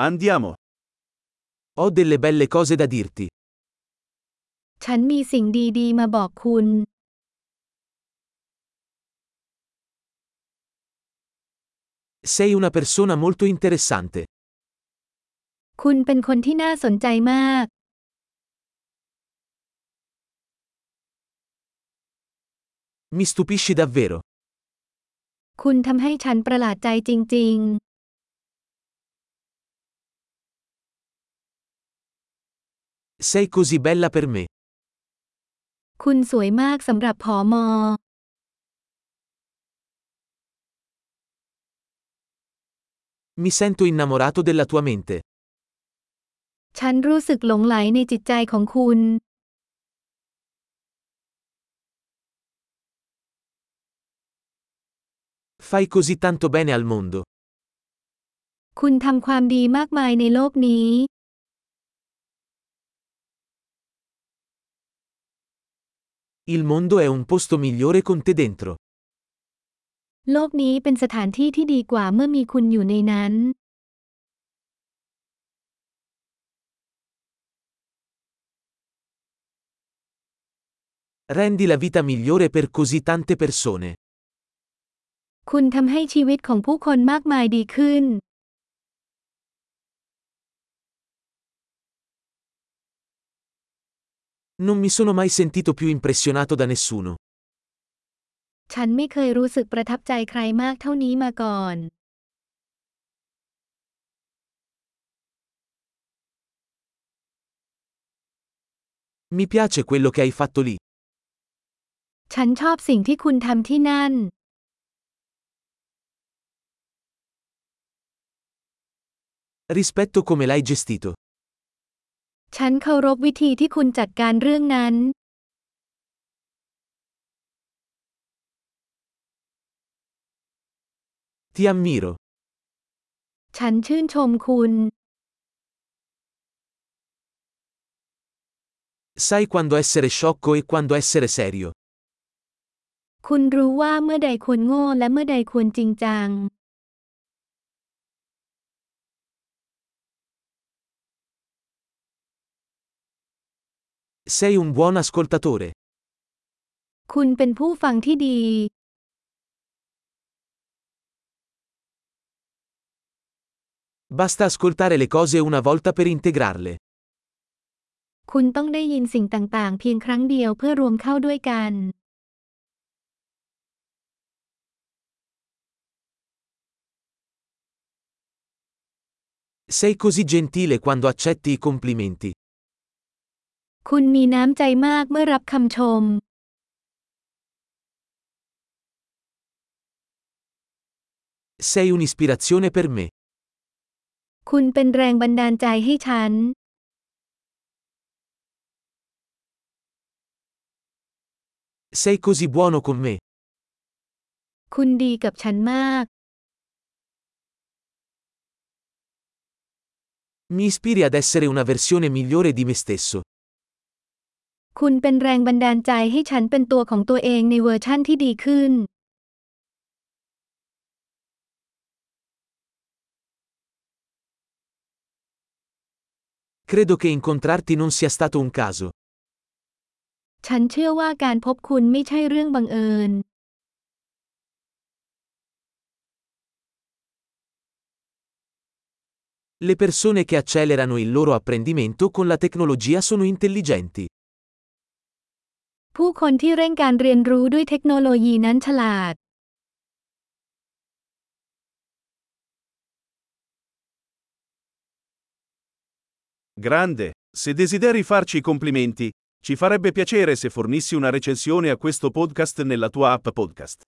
Andiamo. Ho delle belle cose da dirti. ฉันมีสิ่งดีๆ มาบอกคุณ Sei una persona molto interessante. คุณเป็นคนที่น่าสนใจมาก Mi stupisci davvero. คุณทำให้ฉันประหลาดใจจริง Sei così bella per me. ๆ คุณสวยมากสำหรับผอมอ Mi sento innamorato della tua mente. ฉันรู้สึกหลงไหลในจิตใจของคุณ Fai così tanto bene al mondo. คุณทำความดีมากมายในโลกนี้ Il mondo è un posto migliore con te dentro. โลกนี้เป็นสถานที่ที่ดีกว่าเมื่อมีคุณอยู่ในนั้น Rendi la vita migliore per così tante persone. คุณทำให้ชีวิตของผู้คนมากมายดีขึ้น Non mi sono mai sentito più impressionato da nessuno. ฉันไม่เคยรู้สึกประทับใจใครมากเท่านี้มาก่อน Mi piace quello che hai fatto lì. ฉันชอบสิ่งที่คุณทำที่นั่น Rispetto come l'hai gestito. ฉันเคารพวิธีที่คุณจัดการเรื่องนั้น Ti ammiro. ฉันชื่นชมคุณ Sai quando essere sciocco e quando essere serio. คุณรู้ว่าเมื่อใดควรโง่และเมื่อใดควรจริงจัง Sei un buon ascoltatore. คุณเป็นผู้ฟังที่ดี Basta ascoltare le cose una volta per integrarle. คุณต้องได้ยินสิ่งต่างๆ เพียงครั้งเดียวเพื่อรวมเข้าด้วยกัน Sei così gentile quando accetti i complimenti. คุณมีน้ำใจมากเมื่อรับคำชม Sei un'ispirazione per me. คุณเป็นแรงบันดาลใจให้ฉัน Sei così buono con me. คุณดีกับฉันมาก Mi ispiri ad essere una versione migliore di me stesso. คุณเป็นแรงบันดาลใจให้ฉันเป็นตัวของตัวเองในเวอร์ชั่นที่ดีขึ้น Credo che incontrarti non sia stato un caso. ฉันเชื่อว่าการพบคุณไม่ใช่เรื่องบังเอิญ Le persone che accelerano il loro apprendimento con la tecnologia sono intelligenti. ผู้คนที่เร่งการเรียนรู้ด้วยเทคโนโลยีนั้นฉลาด Grande. Se desideri farci i complimenti, ci farebbe piacere se fornissi una recensione a questo podcast nella tua app podcast.